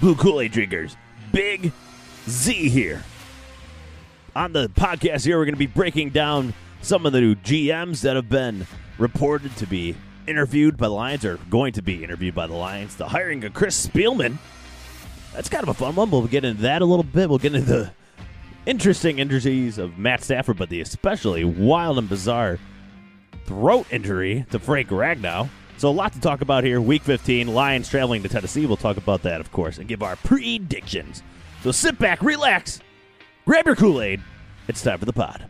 Blue Kool Aid drinkers, Big Z here. On the podcast here, we're going to be breaking down some of the new GMs that have been reported to be interviewed by the Lions or going to be interviewed by the Lions. The hiring of Chris Spielman. That's kind of a fun one. We'll get into that a little bit. We'll get into the interesting injuries of Matt Stafford, but the especially wild and bizarre throat injury to Frank Ragnow. So a lot to talk about here. Week 15, Lions traveling to Tennessee. We'll talk about that, of course, and give our predictions. So sit back, relax, grab your Kool-Aid. It's time for the pod.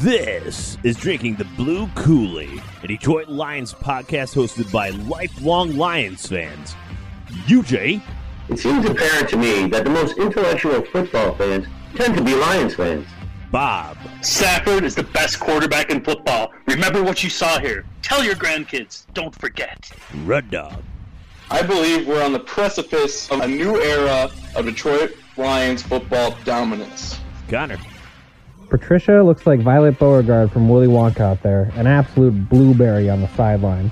This is Drinking the Blue Kool-Aid, a Detroit Lions podcast hosted by lifelong Lions fans. UJ, It seems apparent to me that the most intellectual football fans tend to be Lions fans. Bob, Stafford is the best quarterback in football. Remember what you saw here. Tell your grandkids. Don't forget. Red Dog, I believe we're on the precipice of a new era of Detroit Lions football dominance. Connor, Patricia looks like Violet Beauregarde from Willy Wonka out there, an absolute blueberry on the sideline.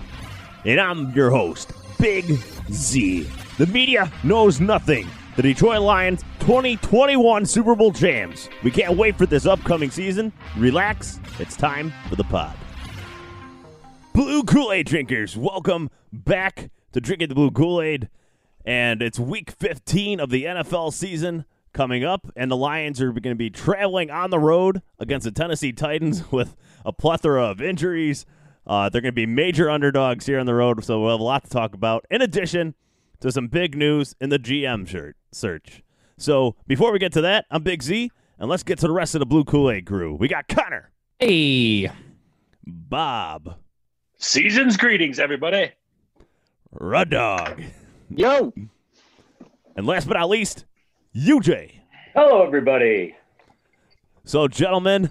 and I'm your host, Big Z. The media knows nothing. The Detroit Lions 2021 Super Bowl champs. We can't wait for this upcoming season. Relax, it's time for the pod. Blue Kool Aid drinkers, welcome back to Drinking the Blue Kool Aid. And it's week 15 of the NFL season coming up, and the Lions are going to be traveling on the road against the Tennessee Titans with a plethora of injuries. Uh, they're going to be major underdogs here on the road, so we'll have a lot to talk about. In addition to some big news in the GM shirt search. So before we get to that, I'm Big Z, and let's get to the rest of the Blue Kool Aid crew. We got Connor, Hey, Bob, Season's greetings, everybody. Rud Dog, Yo! and last but not least, UJ. Hello, everybody. So, gentlemen,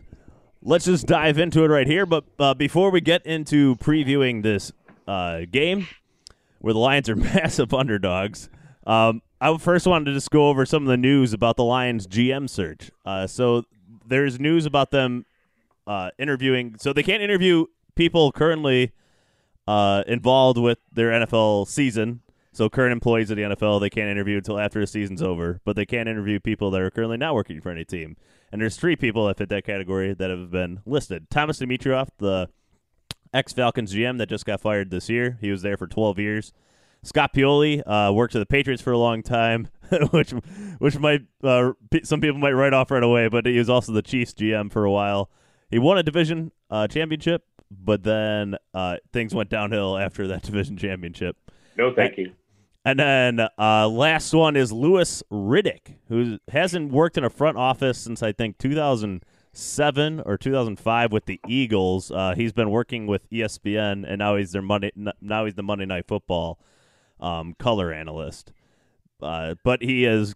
let's just dive into it right here. But uh, before we get into previewing this uh, game, where the Lions are massive underdogs, um, I first wanted to just go over some of the news about the Lions GM search. Uh, so, there's news about them uh, interviewing. So, they can't interview people currently uh, involved with their NFL season. So current employees of the NFL, they can't interview until after the season's over, but they can't interview people that are currently not working for any team. And there's three people that fit that category that have been listed. Thomas Dimitroff, the ex Falcons GM that just got fired this year. He was there for 12 years. Scott Pioli uh, worked for the Patriots for a long time, which which might uh, some people might write off right away. But he was also the Chiefs GM for a while. He won a division uh, championship, but then uh, things went downhill after that division championship. No, thank you. And then uh, last one is Louis Riddick, who hasn't worked in a front office since I think 2007 or 2005 with the Eagles. Uh, he's been working with ESPN, and now he's their Monday. Now he's the Monday Night Football um, color analyst. Uh, but he is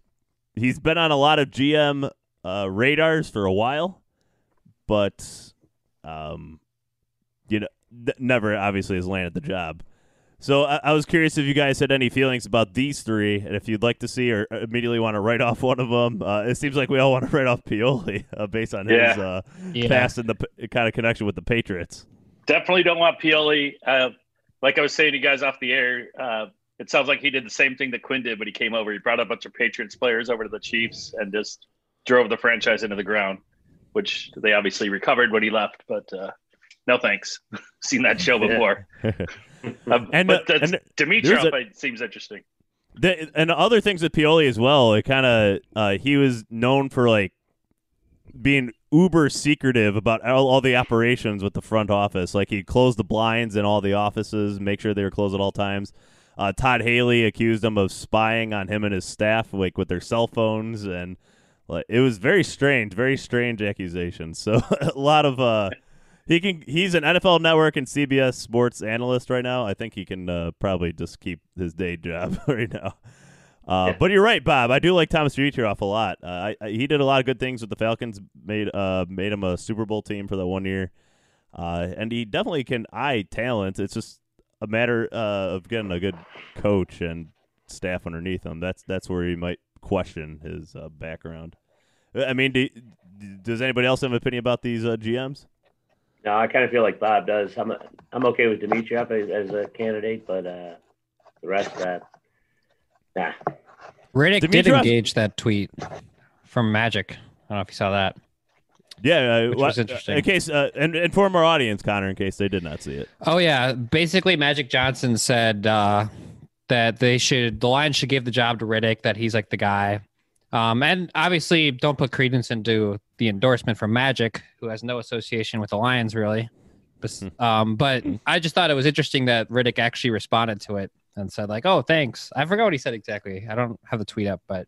he's been on a lot of GM uh, radars for a while, but um, you know, th- never obviously has landed the job. So I, I was curious if you guys had any feelings about these three, and if you'd like to see or immediately want to write off one of them. Uh, it seems like we all want to write off Pioli uh, based on his uh, Yeah. past and the p- kind of connection with the Patriots. Definitely don't want Pioli. Uh, like I was saying to you guys off the air, uh, it sounds like he did the same thing that Quinn did when he came over. He brought a bunch of Patriots players over to the Chiefs and just drove the franchise into the ground, which they obviously recovered when he left. But uh, no thanks. Seen that show before. Uh, And, but uh, that's, and Dimitroff a- seems interesting. The, and other things with Pioli as well. It kind of uh, he was known for like being uber secretive about all, all the operations with the front office. Like he closed the blinds in all the offices, make sure they were closed at all times. Uh, Todd Haley accused him of spying on him and his staff, like with their cell phones, and like it was very strange, very strange accusations. So a lot of uh, he can he's an NFL Network and CBS Sports analyst right now. I think he can uh, probably just keep his day job right now. Uh, But you're right, Bob. I do like Thomas Dimitroff a lot. Uh, I, I, he did a lot of good things with the Falcons. Made uh, made him a Super Bowl team for that one year, uh, and he definitely can eye talent. It's just a matter uh, of getting a good coach and staff underneath him. That's that's where you might question his uh, background. I mean, do, does anybody else have an opinion about these uh, GMs? No, I kind of feel like Bob does. I'm I'm okay with Dimitroff as, as a candidate, but uh, the rest of that, nah. Riddick did engage that tweet from Magic. I don't know if you saw that. Yeah, uh, Which was interesting. In case, uh, and inform our audience, Connor, in case they did not see it. Oh yeah, basically Magic Johnson said uh, that they should the Lions should give the job to Riddick. That he's like the guy. Um, and obviously, don't put credence into the endorsement from Magic, who has no association with the Lions really. Bes- Um, but I just thought it was interesting that Riddick actually responded to it and said like, "Oh, thanks." I forgot what he said exactly. I don't have the tweet up, but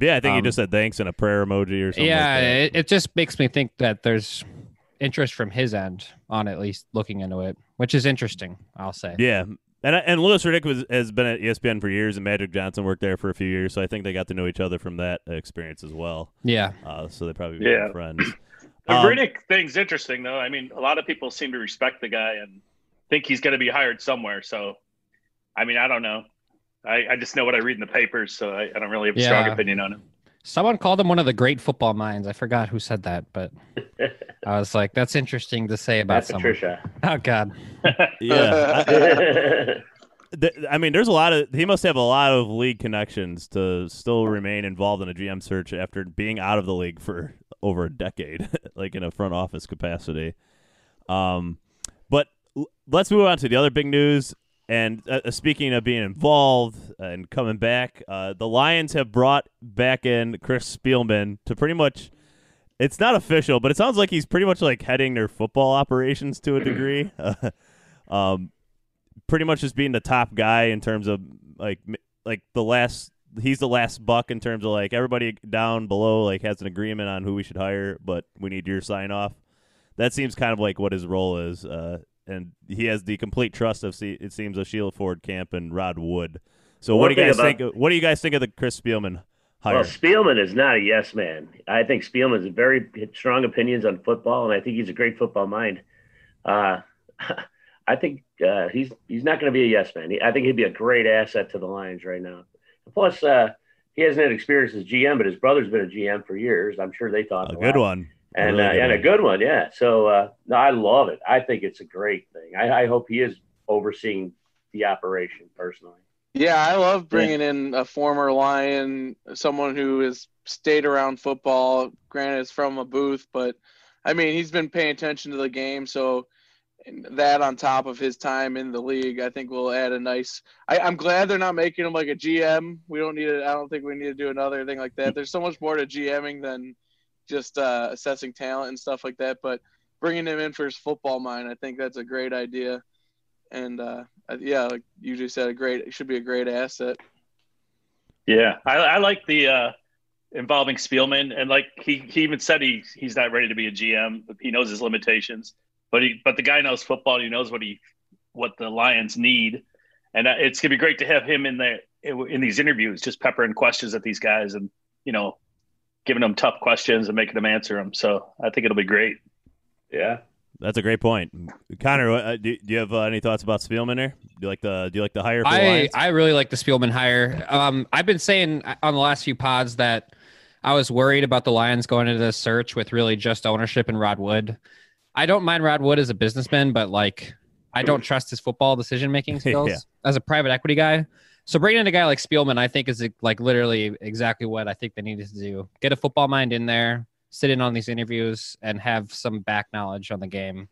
Yeah, I think he Um, just said thanks and a prayer emoji or something. yeah, like that. it, it just makes me think that there's interest from his end on at least looking into it, which is interesting. I'll say. Yeah, and and Louis Riddick was has been at ESPN for years, and Magic Johnson worked there for a few years, so I think they got to know each other from that experience as well. Yeah. Uh, so they probably became Yeah. friends. The Um, Riddick thing's interesting, though. I mean, a lot of people seem to respect the guy and think he's going to be hired somewhere. So, I mean, I don't know. I, I just know what I read in the papers, so I, I don't really have a strong opinion on him. Someone called him one of the great football minds. I forgot who said that, but I was like, that's interesting to say about That's someone. Patricia. Oh God. Yeah, I, th- I mean, there's a lot of he must have a lot of league connections to still remain involved in a GM search after being out of the league for over a decade, like in a front office capacity. Um, but let's move on to the other big news. And uh, uh, speaking of being involved and coming back, uh, the Lions have brought back in Chris Spielman to pretty much. It's not official, but it sounds like he's pretty much like heading their football operations to a degree. um, pretty much just being the top guy in terms of like like the last he's the last buck in terms of like everybody down below like has an agreement on who we should hire but we need your sign off that seems kind of like what his role is uh and he has the complete trust of it seems of Sheila Ford Hamp and Rod Wood so One what do you guys about- think of, what do you guys think of the Chris Spielman hire Well, Spielman is not a yes man. I think Spielman has very strong opinions on football, and I think he's a great football mind. Uh, I think uh, he's he's not going to be a yes man. He- I think he'd be a great asset to the Lions right now. Plus, uh, he hasn't had experience as GM, but his brother's been a GM for years. I'm sure they thought a a good lot. one and really uh, and a good one, yeah. So uh, no, I love it. I think it's a great thing. I, I hope he is overseeing the operation personally. Yeah, I love bringing in a former Lion, someone who has stayed around football. Granted, it's from a booth, but I mean, he's been paying attention to the game. So that on top of his time in the league, I think will add a nice. I, I'm glad they're not making him like a GM. We don't need it. I don't think we need to do another thing like that. There's so much more to GMing than just uh, assessing talent and stuff like that. But bringing him in for his football mind, I think that's a great idea. And uh, yeah, like you just said, a great it should be a great asset. Yeah, I, I like the uh, involving Spielman, and like he, he even said he he's not ready to be a GM. He knows his limitations, but he but the guy knows football. He knows what he what the Lions need, and it's gonna be great to have him in there in these interviews, just peppering questions at these guys, and you know, giving them tough questions and making them answer them. So I think it'll be great. Yeah. that's a great point Connor uh, do, do you have uh, any thoughts about Spielman there do you like the do you like the hire for I, Lions? I really like the Spielman hire. Um, I've been saying on the last few pods that I was worried about the Lions going into this search with really just ownership and Rod Wood. I don't mind Rod Wood as a businessman, but like I don't trust his football decision making skills Yeah. as a private equity guy. So bringing in a guy like Spielman, I think is like literally exactly what I think they needed to do. Get a football mind in there, sit in on these interviews, and have some back knowledge on the game.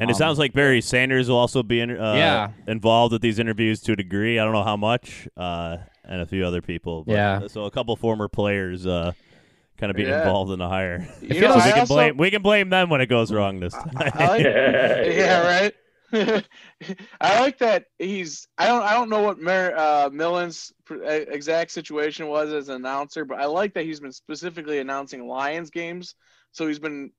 And it Um, sounds like Barry Sanders will also be in, uh, Yeah. involved with these interviews to a degree. I don't know how much, uh, and a few other people. But, Yeah. So a couple former players uh, kind of being Yeah. involved in the hire. You know, so we can also- blame we can blame them when it goes wrong this time. I like- yeah, right. I like that he's. I don't. I don't know what Mer, uh, Millen's exact situation was as an announcer, but I like that he's been specifically announcing Lions games. So he's been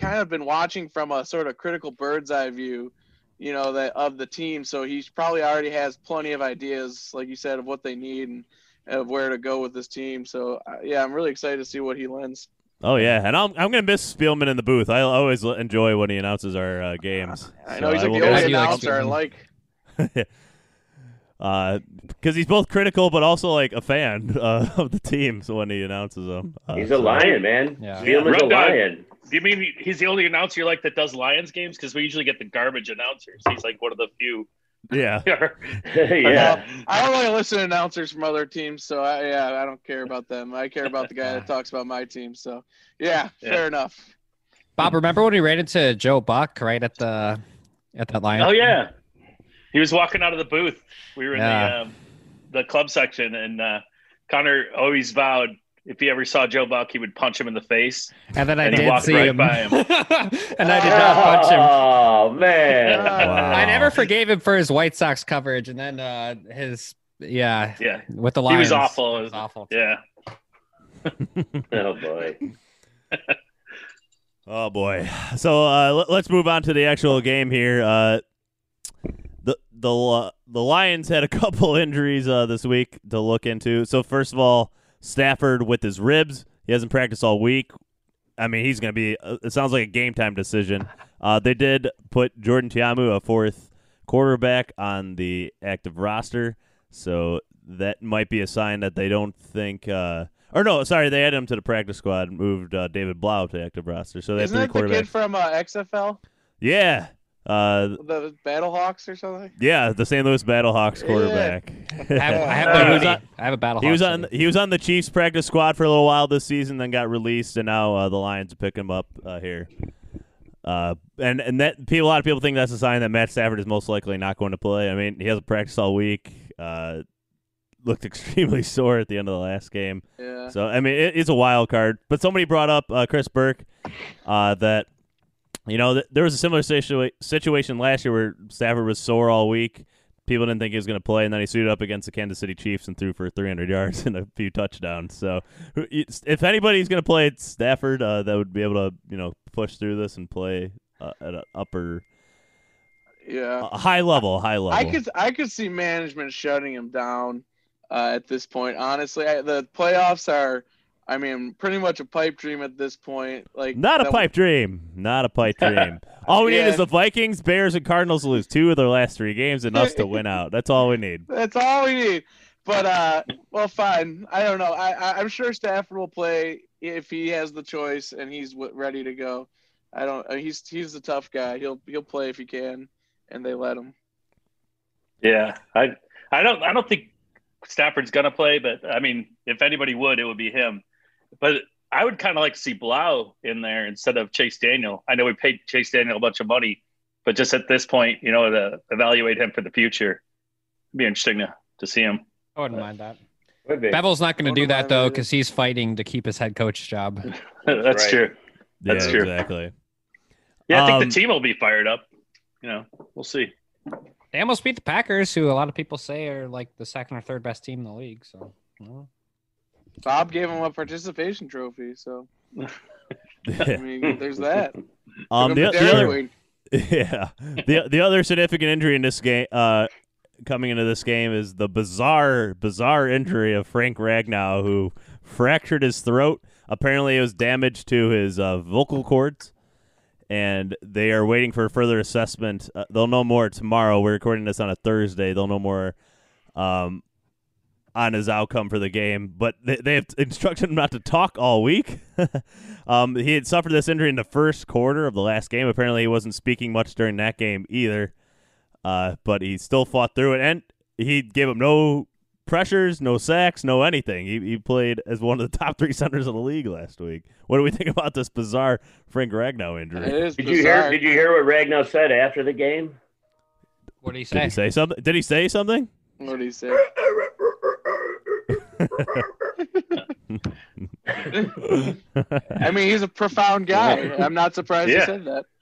kind of been watching from a sort of critical bird's eye view, you know, that of the team. So he's probably already has plenty of ideas, like you said, of what they need and of where to go with this team. So uh, yeah, I'm really excited to see what he lends. Oh yeah, and I'm I'm gonna miss Spielman in the booth. I always enjoy when he announces our uh, games. I So know he's like will the only I like announcer I like. because he's both critical but also like a fan uh, of the team. So when he announces them, uh, He's a so- lion, man. Yeah. Spielman's a lion. Do you mean he's the only announcer you like that does Lions games? Because we usually get the garbage announcers. He's like one of the few. Yeah, yeah. I don't really listen to announcers from other teams, so I, yeah, I don't care about them. I care about the guy that talks about my team. So yeah, Yeah. fair enough. Bob, remember when we ran into Joe Buck right at the at that line? Oh yeah, he was walking out of the booth. We were in Yeah. the um, the club section, and uh, Connor always vowed if he ever saw Joe Buck, he would punch him in the face. And then I And he did see right him, by him. and I did not punch him. Oh man. I never forgave him for his White Sox coverage, and then uh, his yeah Yeah, with the Lions. he was awful. It was awful. Yeah, Oh boy. Oh boy. So uh, let, let's move on to the actual game here. Uh, the the uh, the Lions had a couple injuries uh, this week to look into. So first of all, Stafford with his ribs, he hasn't practiced all week. I mean, he's going to be. Uh, it sounds like a game time decision. Uh, they did put Jordan Ta'amu, a fourth quarterback, on the active roster, so that might be a sign that they don't think. Uh, or no, sorry, they added him to the practice squad, and moved uh, David Blough to active roster. So they have Isn't three that the kid from uh, XFL, Yeah, uh, the Battlehawks or something? yeah, the St. Louis Battlehawks Yeah. quarterback. I have, I have, He the was on- I have a battle. He was on. hoodie. He was on the Chiefs practice squad for a little while this season, then got released, and now uh, the Lions pick him up uh, here. Uh, and and that people, a lot of people think that's a sign that Matt Stafford is most likely not going to play. I mean, he hasn't practiced all week. Uh, looked extremely sore at the end of the last game. Yeah. So I mean, it, it's a wild card. But somebody brought up uh, Chris Burke uh, that you know th- there was a similar situa- situation last year where Stafford was sore all week. People didn't think he was going to play, and then he suited up against the Kansas City Chiefs and threw for 300 yards and a few touchdowns. So, if anybody's going to play, it's Stafford. Uh, that would be able to, you know, push through this and play uh, at an upper, Yeah. a high level, high level. I could I could see management shutting him down uh, at this point. Honestly, I, the playoffs are, I mean, pretty much a pipe dream at this point. Like Not a that- pipe dream. Not a pipe dream. All we need is the Vikings, Bears, and Cardinals to lose two of their last three games and us to win out. That's all we need. That's all we need. But uh, well, fine. I don't know. I, I I'm sure Stafford will play if he has the choice and he's w- ready to go. I don't. uh, He's he's the tough guy. He'll he'll play if he can, and they let him. yeah. I I don't I don't think Stafford's gonna play, but I mean, if anybody would, it would be him. But I would kind of like to see Blough in there instead of Chase Daniel. I know we paid Chase Daniel a bunch of money, but just at this point, you know, to evaluate him for the future, it'd be interesting to, to see him. I wouldn't mind that. Would. Bevell's not going to do that though because he's fighting to keep his head coach job. That's right. true. That's yeah, true. exactly. Yeah, I think Um, the team will be fired up. You know, we'll see. They almost beat the Packers, who a lot of people say are like the second or third best team in the league. So, well, Bob gave him a participation trophy, so I mean, there's that. um, the, the other, yeah, the the other significant injury in this game, uh, coming into this game, is the bizarre, bizarre injury of Frank Ragnow, who fractured his throat. Apparently, it was damage to his uh, vocal cords, and they are waiting for further assessment. Uh, they'll know more tomorrow. We're recording this on a Thursday. They'll know more um, on his outcome for the game, but they, they have instructed him not to talk all week. um, he had suffered this injury in the first quarter of the last game. Apparently, he wasn't speaking much during that game either, uh, but he still fought through it, and he gave him no pressures, no sacks, no anything. He, he played as one of the top three centers in the league last week. What do we think about this bizarre Frank Ragnow injury? Did you hear? Did you hear what Ragnow said after the game? what do you Did he say something? Did he say something? What do you say? I mean, he's a profound guy. I'm not surprised Yeah. he said that.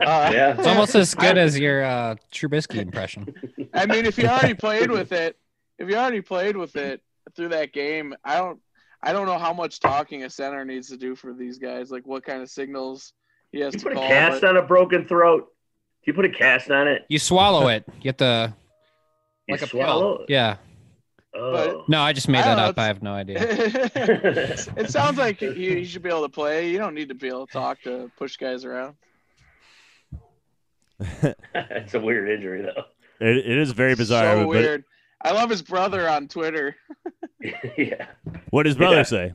Uh, Yeah. It's almost as good as your uh, Trubisky impression. I mean, if you already played with it, if you already played with it through that game, I don't, I don't know how much talking a center needs to do for these guys. Like what kind of signals he has You to put a cast but- on a broken throat. Do you put a cast on it? You swallow it. You have to You like a swallow. pill. Yeah. Oh. No, I just made I that know, up. I have no idea. it sounds like you, he should be able to play. You don't need to be able to talk to push guys around. It's a weird injury though. It, it is very bizarre. So but weird. I love his brother on Twitter. yeah. what does brother Yeah. say?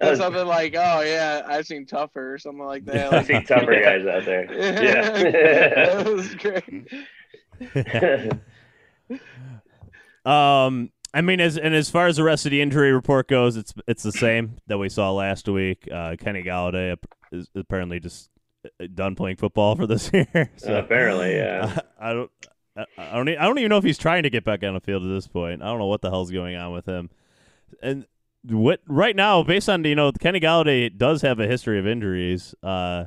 That was- something like, "Oh yeah, I've seen tougher" or something like that. I Like, see tougher guys out there. that Yeah. was great. Um, I mean, as and as far as the rest of the injury report goes, it's it's the same that we saw last week. Uh, Kenny Golladay is apparently just uh, done playing football for this year. So Apparently, yeah. I, I don't. I I don't. e- I don't even know if he's trying to get back on the field at this point. I don't know what the hell's going on with him. And what right now, based on you know, Kenny Golladay does have a history of injuries. Uh,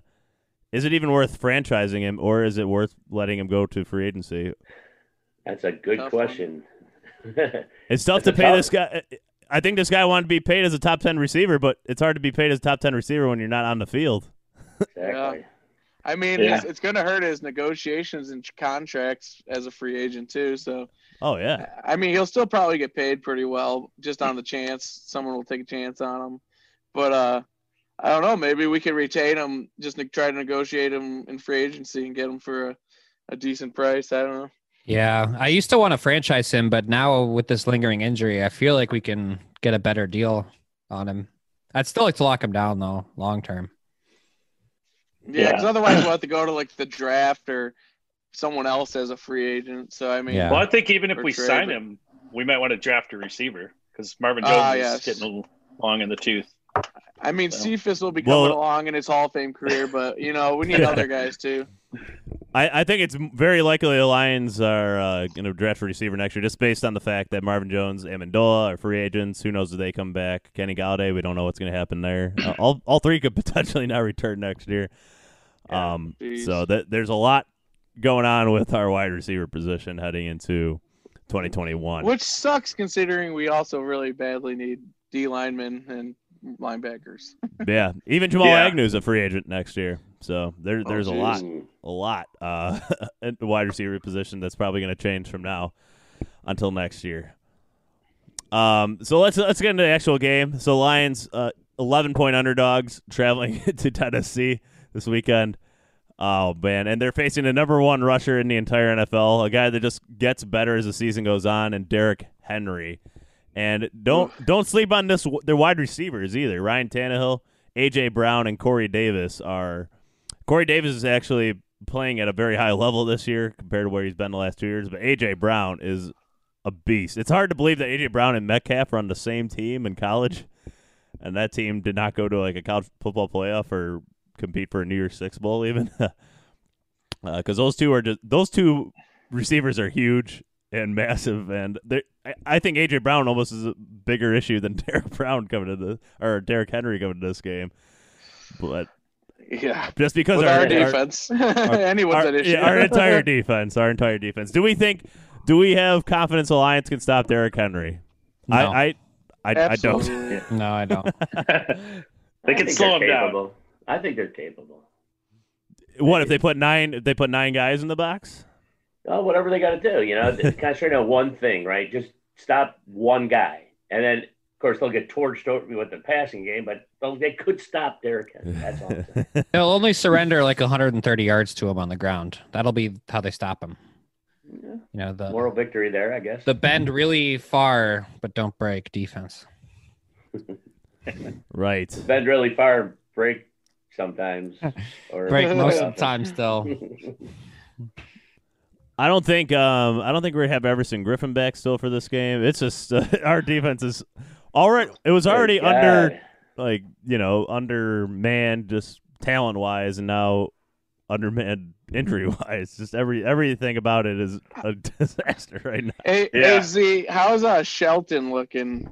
is it even worth franchising him, or is it worth letting him go to free agency? That's a good Tough one. Question. It's tough It's to pay tough- this guy. I think this guy wanted to be paid as a top ten receiver, but it's hard to be paid as a top ten receiver when you're not on the field. exactly. I mean, Yeah. it's, it's going to hurt his negotiations and contracts as a free agent too. So, Oh yeah, I mean, he'll still probably get paid pretty well just on the chance someone will take a chance on him. But uh, I don't know. Maybe we could retain him. Just ne- try to negotiate him in free agency and get him for a, a decent price. I don't know. Yeah, I used to want to franchise him, but now with this lingering injury, I feel like we can get a better deal on him. I'd still like to lock him down though, long term. Yeah, because Yeah. otherwise we'll have to go to like the draft or someone else as a free agent. So I mean, Yeah. Well, I think even if we trade, sign him, we might want to draft a receiver because Marvin Jones Ah, is getting a little long in the tooth. I mean, So- Cephus will be coming Well- along in his Hall of Fame career, but you know, we need Yeah. other guys too. I, I think it's very likely the Lions are uh, going to draft a receiver next year, just based on the fact that Marvin Jones, Amendola are free agents. Who knows if they come back? Kenny Golladay, we don't know what's going to happen there. Uh, all all three could potentially not return next year. Um, jeez. so that there's a lot going on with our wide receiver position heading into 2021. Which sucks considering we also really badly need D linemen and linebackers. yeah, even Jamal Yeah. Agnew's a free agent next year. So there, Oh, there's a lot. A lot uh, at the wide receiver position that's probably going to change from now until next year. Um, so let's let's get into the actual game. So Lions, uh, eleven point underdogs traveling to Tennessee this weekend. Oh man, and they're facing the number one rusher in the entire NFL, a guy that just gets better as the season goes on, and Derrick Henry. And don't don't sleep on this. Their wide receivers either. Ryan Tannehill, AJ Brown, and Corey Davis are. Corey Davis is actually playing at a very high level this year compared to where he's been the last two years. But AJ Brown is a beast. It's hard to believe that AJ Brown and Metcalf are on the same team in college, and that team did not go to like a college football playoff or compete for a New Year's Six bowl even. Uh, because those two are just those two receivers are huge and massive, and I, I think AJ Brown almost is a bigger issue than Derek Brown coming to the or Derrick Henry coming to this game. But Yeah. just because With our, our, our- defense, anyone's our, an issue. yeah, our entire defense, our entire defense. Do we think? Do we have confidence Alliance can stop Derrick Henry? No. I, I, I, I don't. Absolutely. No, I don't. They can think slow they're him down. capable. I think they're capable. What if they put nine? If they put nine guys in the box? Oh, whatever they got to do, you know, concentrate on one thing, right? Just stop one guy, and then of course they'll get torched over with the passing game, but they'll, could stop Derrick Henry. That's all. I'm. They'll only surrender like 130 yards to him on the ground. That'll be how they stop him. Yeah. You know the Moral victory there, I guess. the bend really far but don't break defense. right. bend really far, break sometimes, or Break most of the time still. I don't think. Um, I don't think we have Everson Griffen back still for this game. It's just uh, our defense is already. It was already Good under, like you know, under man just talent wise, and now under man injury wise. Just every everything about it is a disaster right now. Hey, Yeah. hey, Z, how's uh, Shelton looking?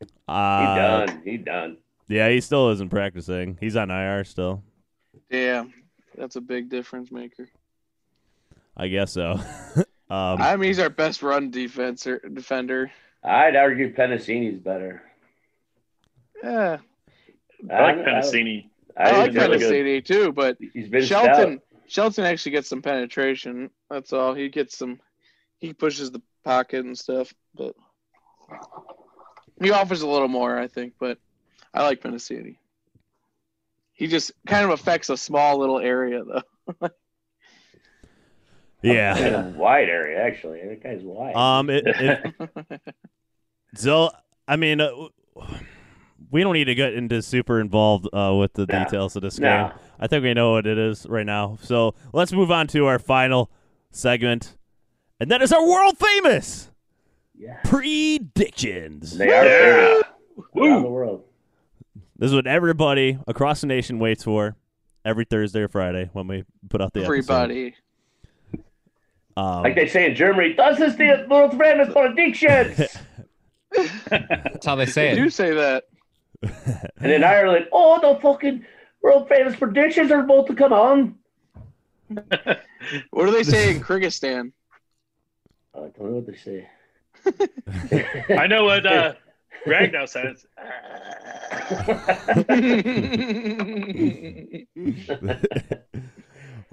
He Uh, done. He done. Yeah, he still isn't practicing. He's on IR still. Damn. that's a big difference maker. I guess so. um, I mean, he's our best run defenser defender. I'd argue Penisini's better. Yeah, I like I- Penisini. I, like he's really too, but He's been Shelton stout. Shelton actually gets some penetration. That's all. He gets some. He pushes the pocket and stuff, but he offers a little more, I think. But I like Penisini. He just kind of affects a small little area, though. In yeah. a wide area, actually. That guy's wide. Um. It, it, so I mean, uh, we don't need to get into super involved uh, with the No. details of this No. game. I think we know what it is right now. So let's move on to our final segment, and that is our world famous yeah. predictions. They are Yeah. famous around the world. This is what everybody across the nation waits for every Thursday or Friday when we put out the episode. Everybody. Um, Like they say in Germany, das ist die world famous predictions. That's how they say You do it. say that. and in Ireland, oh, the fucking world famous predictions are about to come on. What do they say in Kyrgyzstan? I don't know what they say. I know what uh, Ragnar says.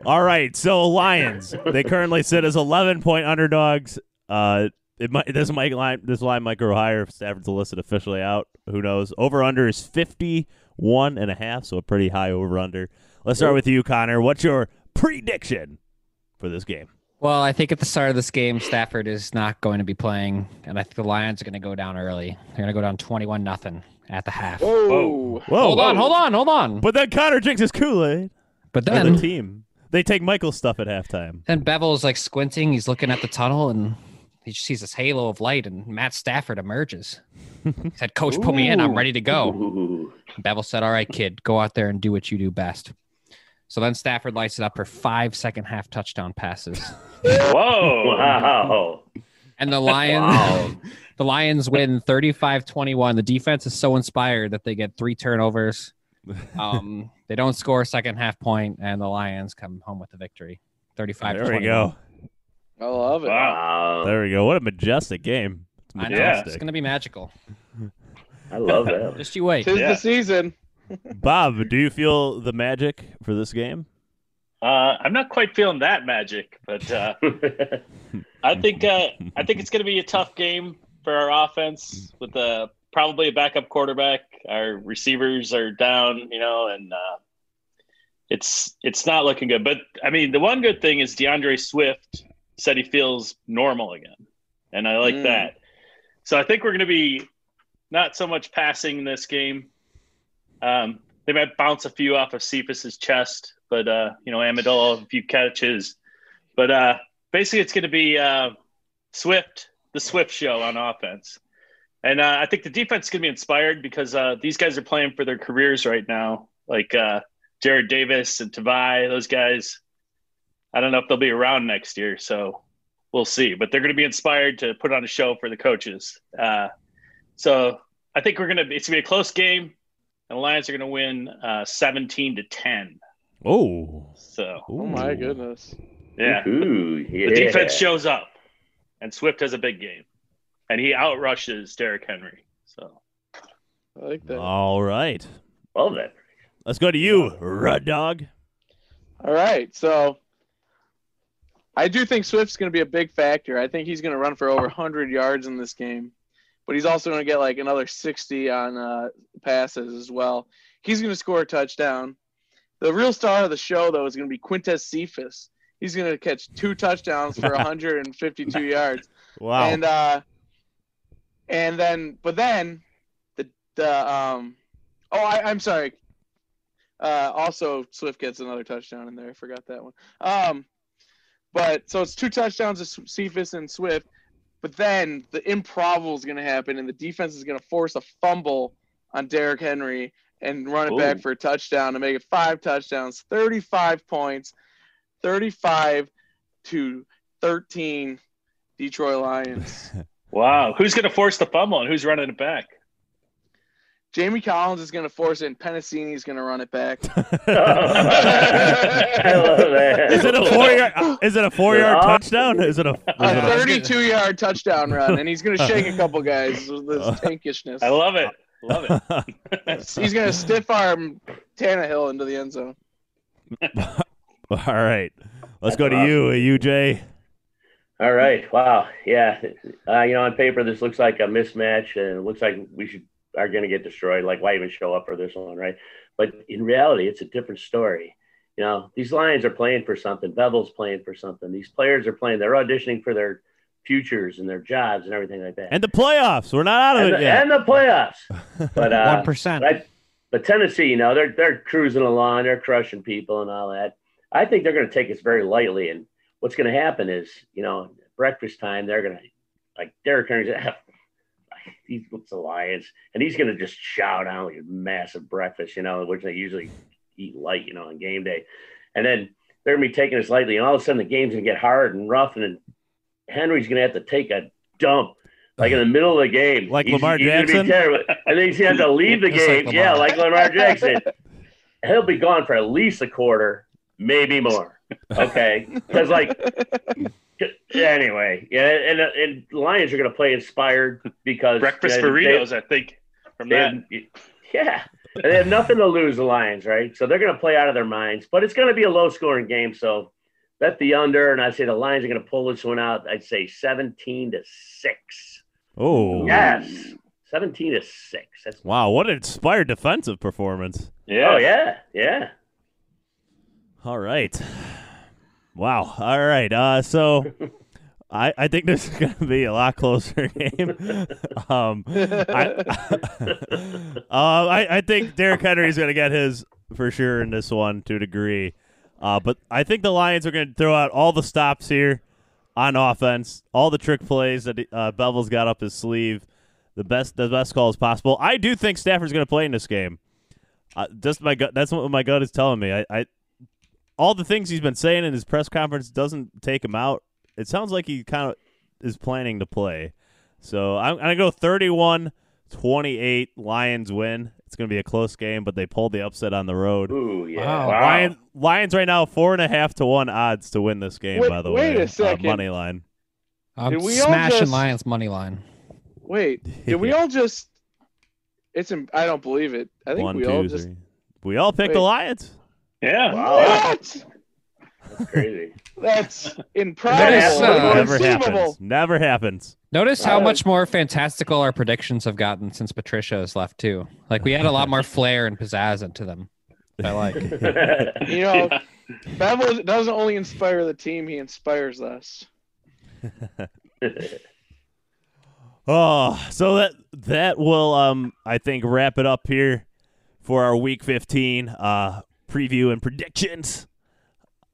All right, so Lions. They currently sit as 11 point underdogs. Uh, it might this might line this line might grow higher if Stafford's listed officially out. Who knows? Over under is 51 and a half, so a pretty high over under. Let's start with you, Connor. What's your prediction for this game? Well, I think at the start of this game, Stafford is not going to be playing, and I think the Lions are going to go down early. They're going to go down twenty-one nothing at the half. Whoa. Whoa! Hold on, hold on, hold on. But then Connor drinks his Kool Aid. But then the then, team they take Michael's stuff at halftime. then Bevell's like squinting. He's looking at the tunnel, and he just sees this halo of light, and Matt Stafford emerges. He said, "Coach, put me in. I'm ready to go." Ooh. Bevell said, "All right, kid, go out there and do what you do best." So then Stafford lights it up for five second half touchdown passes, Whoa! Wow. and the Lions, Wow. the Lions win 35-21. The defense is so inspired that they get three turnovers. Um, they don't score a second half point, and the Lions come home with the victory, 35 There we go. I love it. Wow. Wow. There we go. What a majestic game. It's I know majestic. it's going to be magical. I love that. Just you wait. Tis Yeah. the season. Bob, do you feel the magic for this game? Uh, I'm not quite feeling that magic, but uh, I think uh, I think it's going to be a tough game for our offense with uh, probably a backup quarterback. Our receivers are down, you know, and uh, it's it's not looking good. But I mean, the one good thing is D'Andre Swift said he feels normal again, and I like Mm. that. So I think we're going to be not so much passing in this game. Um, they might bounce a few off of Cephus's chest, but uh, you know, Amendola a few catches. But uh, basically, it's going to be uh, Swift, the Swift show on offense, and uh, I think the defense is going to be inspired because uh, these guys are playing for their careers right now, like uh, Jarrad Davis and Tavai. Those guys, I don't know if they'll be around next year, so we'll see. But they're going to be inspired to put on a show for the coaches. Uh, so I think we're going to. It's going to be a close game. And the Lions are going to win uh, 17 to 10. Oh. So, Oh my goodness. yeah. Ooh, yeah. The defense shows up, and Swift has a big game, and he outrushes Derrick Henry. So, I like that. All right. Love that. Let's go to you, Rud Dog. All right. So I do think Swift's going to be a big factor. I think he's going to run for over 100 yards in this game, but he's also going to get like another 60 on uh, passes as well. He's going to score a touchdown. The real star of the show, though, is going to be Quintez Cephus. He's going to catch two touchdowns for 152 yards. Wow. And uh, and then, but then the the um, oh, I, I'm sorry. Uh, also, Swift gets another touchdown in there. I forgot that one. Um, but so it's two touchdowns to Cephus and Swift. But then the improbable is going to happen, and the defense is going to force a fumble on Derrick Henry and run it back for a touchdown to make it five touchdowns, 35 points, 35 to 13 Detroit Lions. wow. Who's going to force the fumble and who's running it back? Jamie Collins is going to force it, and Penisini is going to run it back. I love that. Is it a four yard? Uh, is it a four yard touchdown? Is it a? Is A it a 32 yard touchdown run, and he's going to shake a couple guys with this tankishness. I love it. Love it. He's going to stiff arm Tannehill into the end zone. All right, let's go to you, UJ. All right. Wow. Yeah. Uh, you know, on paper, this looks like a mismatch, and it looks like we should are going to get destroyed. Like, why even show up for this one, right? But in reality, it's a different story. You know, these Lions are playing for something. Bevell's playing for something. These players are playing. They're auditioning for their futures and their jobs and everything like that. And the playoffs. We're not out of and it the, yet. and the playoffs. But uh, One percent. but, I, but Tennessee, you know, they're they're cruising along, they're crushing people and all that. I think they're going to take us very lightly, and what's going to happen is, you know, breakfast time, they're going to like Derrick Henry's. He's with the Lions, and he's going to just shout out like a massive breakfast, you know, which they usually eat light, you know, on game day, and then they're going to be taking this lightly, and all of a sudden the game's going to get hard and rough, and then Henry's going to have to take a dump. Like in the middle of the game, Like He's- Lamar he's gonna be Jackson? terrible. And then he's going to have to leave the Just like game. yeah, like Lamar Jackson. He'll be gone for at least a quarter, maybe more. Okay, because like anyway, yeah, and uh, and Lions are going to play inspired because Breakfast you know, they- burritos, I think. From that. yeah, and they have nothing to lose. The Lions, right? So they're going to play out of their minds, but it's going to be a low scoring game. So bet the under, and I say the Lions are going to pull this one out. I'd say seventeen to six. Oh, Yes, seventeen to six. That's wow! What an inspired defensive performance. Yeah. oh yeah, yeah. All right. Wow. All right. Uh, so I, I think this is going to be a lot closer game. um, I, uh, I, I think Derrick Henry is going to get his for sure in this one to a degree. Uh, but I think the Lions are going to throw out all the stops here on offense, all the trick plays that uh, Bevell's got up his sleeve, the best the best calls possible. I do think Stafford's going to play in this game. Uh, just my gut. That's what my gut is telling me. I all the things he's been saying in his press conference doesn't take him out. It sounds like he kind of is planning to play. So I'm going to go 31 28 Lions win. It's going to be a close game, but they pulled the upset on the road. Ooh yeah. Wow. Wow. Lion, Lions right now four and a half to one odds to win this game. Wait- by the wait way, Wait a second. Uh, money line. I'm Did we all smashing just- Lions money line. Wait, did we all just? It's. im- I don't believe it. I think One, we two, all just. three. We all picked the Lions. Yeah. Wow. What? That's crazy. That's That improbable. is, uh, Never happens. Never happens. Notice how much more fantastical our predictions have gotten since Patricia has left too. Like we had a lot more flair and pizzazz into them. I like. You know, Bevell doesn't only inspire the team; he inspires us. Oh, so that that will um I think wrap it up here for our week 15 uh preview and predictions.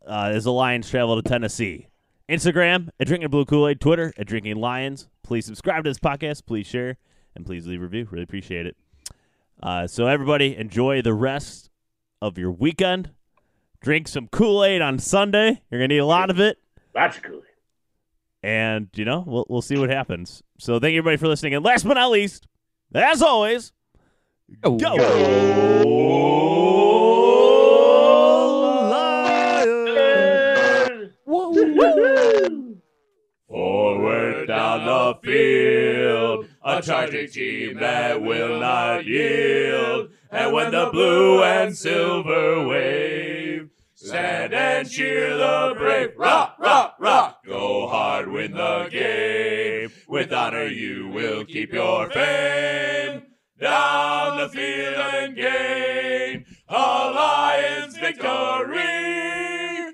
Uh as the Lions travel to Tennessee. Instagram at drinking blue Kool-Aid, Twitter at drinking lions. Please subscribe to this podcast, please share, and please leave a review. Really appreciate it. Uh so everybody enjoy the rest of your weekend. Drink some Kool-Aid on Sunday. You're gonna need a lot of it. Lots of Kool Aid. and you know we'll we'll see what happens. So thank you everybody for listening, and last but not least, as always, Oh, go, Forward down the field, a charging team that will not yield. And when the blue and silver wave, stand and cheer the brave. Rock, rock, rock. Go hard, win the game. With honor, you will keep your fame. Down the field and gain a Lions victory.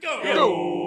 Go! Go.